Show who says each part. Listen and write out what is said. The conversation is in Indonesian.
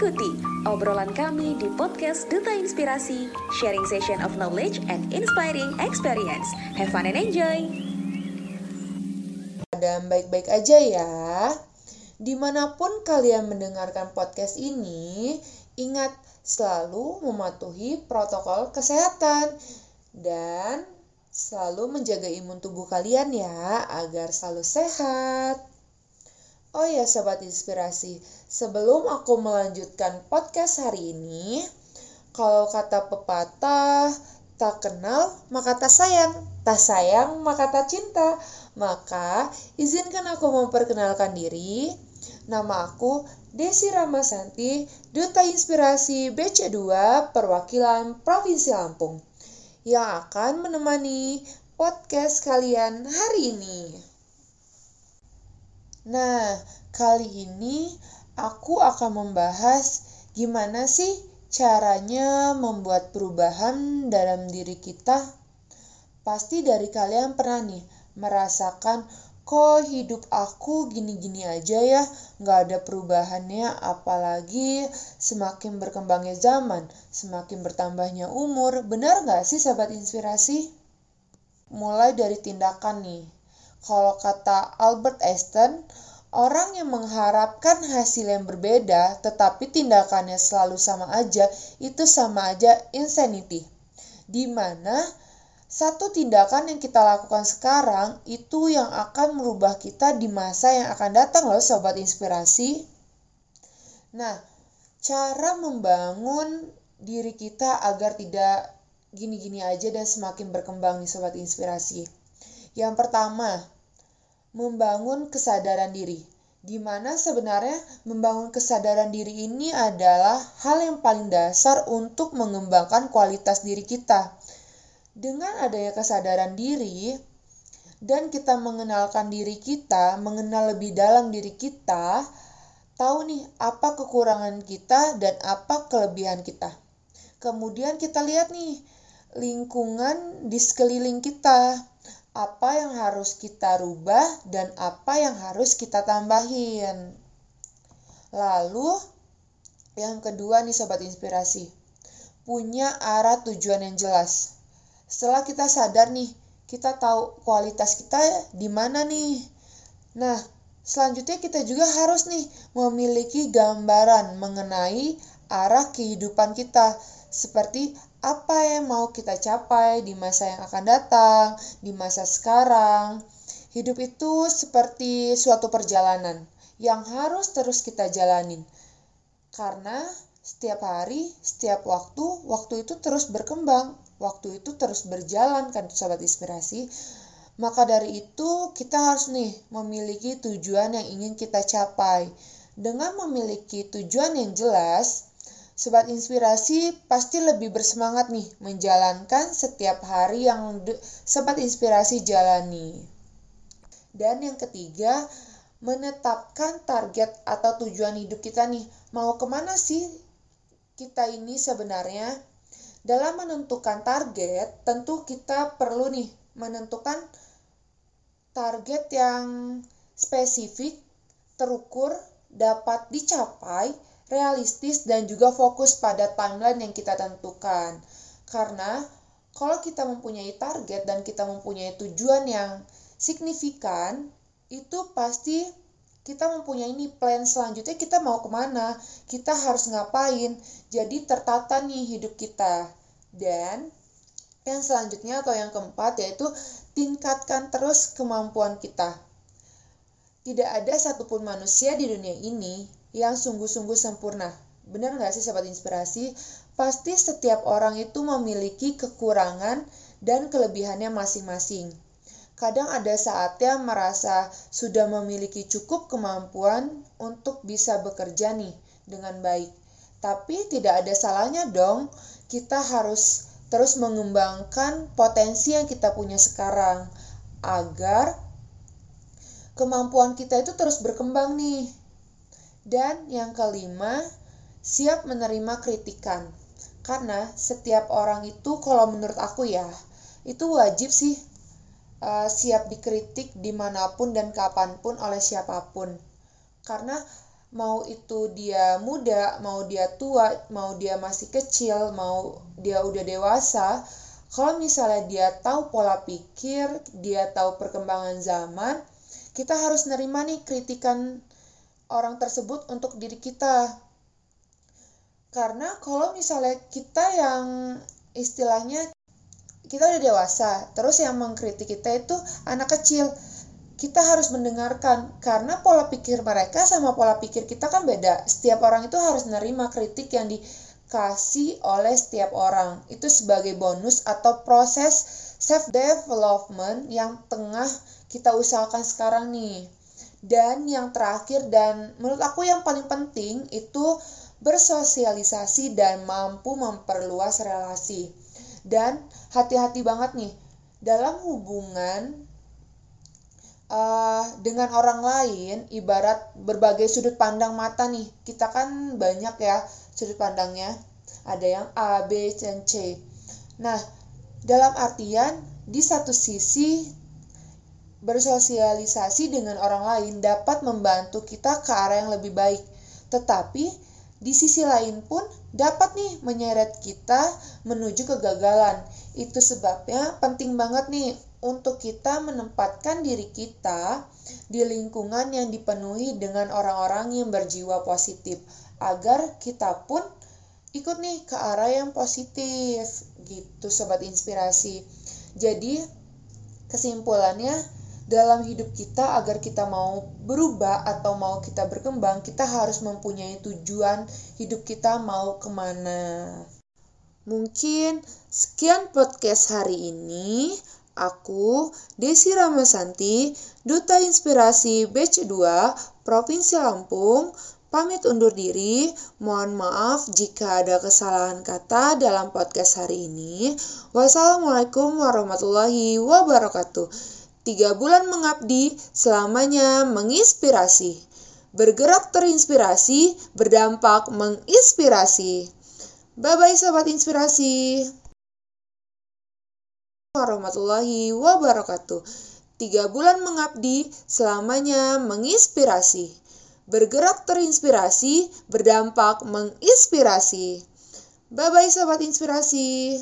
Speaker 1: Ikuti obrolan kami di podcast Duta Inspirasi, sharing session of knowledge and inspiring experience. Have fun and enjoy!
Speaker 2: Dan baik-baik aja ya. Di mana pun kalian mendengarkan podcast ini, ingat selalu mematuhi protokol kesehatan dan selalu menjaga imun tubuh kalian ya agar selalu sehat. Oh ya sobat inspirasi, sebelum aku melanjutkan podcast hari ini, kalau kata pepatah, tak kenal maka tak sayang, tak sayang maka tak cinta. Maka izinkan aku memperkenalkan diri. Nama aku Desi Ramasanti, Duta Inspirasi BC2 Perwakilan Provinsi Lampung yang akan menemani podcast kalian hari ini. Nah, kali ini aku akan membahas gimana sih caranya membuat perubahan dalam diri kita. Pasti dari kalian pernah nih merasakan kok hidup aku gini-gini aja ya, nggak ada perubahannya, apalagi semakin berkembangnya zaman, semakin bertambahnya umur. Benar nggak sih sahabat inspirasi? Mulai dari tindakan nih, kalau kata Albert Einstein, orang yang mengharapkan hasil yang berbeda tetapi tindakannya selalu sama aja, itu sama aja insanity. Di mana satu tindakan yang kita lakukan sekarang itu yang akan merubah kita di masa yang akan datang loh sobat inspirasi. Nah, cara membangun diri kita agar tidak gini-gini aja dan semakin berkembang nih sobat inspirasi yang pertama, membangun kesadaran diri. Di mana sebenarnya membangun kesadaran diri ini adalah hal yang paling dasar untuk mengembangkan kualitas diri kita. Dengan adanya kesadaran diri dan kita mengenalkan diri kita, mengenal lebih dalam diri kita, tahu nih apa kekurangan kita dan apa kelebihan kita. Kemudian kita lihat nih lingkungan di sekeliling kita apa yang harus kita rubah dan apa yang harus kita tambahin. Lalu, yang kedua nih sobat inspirasi, punya arah tujuan yang jelas. Setelah kita sadar nih, kita tahu kualitas kita di mana nih. Nah, selanjutnya kita juga harus nih memiliki gambaran mengenai arah kehidupan kita seperti apa yang mau kita capai di masa yang akan datang, di masa sekarang. Hidup itu seperti suatu perjalanan yang harus terus kita jalanin. Karena setiap hari, setiap waktu, waktu itu terus berkembang, waktu itu terus berjalan kan sobat inspirasi. Maka dari itu kita harus nih memiliki tujuan yang ingin kita capai. Dengan memiliki tujuan yang jelas, Sobat inspirasi pasti lebih bersemangat nih menjalankan setiap hari yang sobat inspirasi jalani. Dan yang ketiga, menetapkan target atau tujuan hidup kita nih. Mau ke mana sih kita ini sebenarnya? Dalam menentukan target, tentu kita perlu nih menentukan target yang spesifik, terukur, dapat dicapai, realistis dan juga fokus pada timeline yang kita tentukan. Karena kalau kita mempunyai target dan kita mempunyai tujuan yang signifikan, itu pasti kita mempunyai ini plan selanjutnya kita mau ke mana, kita harus ngapain, jadi tertata nih hidup kita. Dan yang selanjutnya atau yang keempat yaitu tingkatkan terus kemampuan kita. Tidak ada satupun manusia di dunia ini yang sungguh-sungguh sempurna. Benar nggak sih sahabat inspirasi? Pasti setiap orang itu memiliki kekurangan dan kelebihannya masing-masing. Kadang ada saatnya merasa sudah memiliki cukup kemampuan untuk bisa bekerja nih dengan baik. Tapi tidak ada salahnya dong, kita harus terus mengembangkan potensi yang kita punya sekarang agar kemampuan kita itu terus berkembang nih dan yang kelima, siap menerima kritikan. Karena setiap orang itu kalau menurut aku ya, itu wajib sih uh, siap dikritik di mana pun dan kapan pun oleh siapa pun. Karena mau itu dia muda, mau dia tua, mau dia masih kecil, mau dia udah dewasa, kalau misalnya dia tahu pola pikir, dia tahu perkembangan zaman, kita harus nerima nih kritikan orang tersebut untuk diri kita. Karena kalau misalnya kita yang istilahnya kita udah dewasa, terus yang mengkritik kita itu anak kecil kita harus mendengarkan karena pola pikir mereka sama pola pikir kita kan beda. Setiap orang itu harus menerima kritik yang dikasih oleh setiap orang. Itu sebagai bonus atau proses self development yang tengah kita usahakan sekarang nih. Dan yang terakhir dan menurut aku yang paling penting itu bersosialisasi dan mampu memperluas relasi. Dan hati-hati banget nih dalam hubungan uh, dengan orang lain ibarat berbagai sudut pandang mata nih. Kita kan banyak ya sudut pandangnya. Ada yang A, B, dan C. Nah dalam artian di satu sisi bersosialisasi dengan orang lain dapat membantu kita ke arah yang lebih baik. Tetapi di sisi lain pun dapat nih menyeret kita menuju kegagalan. Itu sebabnya penting banget nih untuk kita menempatkan diri kita di lingkungan yang dipenuhi dengan orang-orang yang berjiwa positif agar kita pun ikut nih ke arah yang positif. Gitu sobat inspirasi. Jadi kesimpulannya dalam hidup kita agar kita mau berubah atau mau kita berkembang kita harus mempunyai tujuan hidup kita mau ke mana. Mungkin sekian podcast hari ini. Aku, Desi Ramasanti, Duta Inspirasi Batch 2, Provinsi Lampung, pamit undur diri. Mohon maaf jika ada kesalahan kata dalam podcast hari ini. Wassalamualaikum warahmatullahi wabarakatuh. Tiga bulan mengabdi, selamanya menginspirasi. Bergerak terinspirasi, berdampak menginspirasi. Bye-bye sahabat inspirasi warahmatullahi wabarakatuh. Tiga bulan mengabdi, selamanya menginspirasi. Bergerak terinspirasi, berdampak menginspirasi. Bye-bye sahabat inspirasi.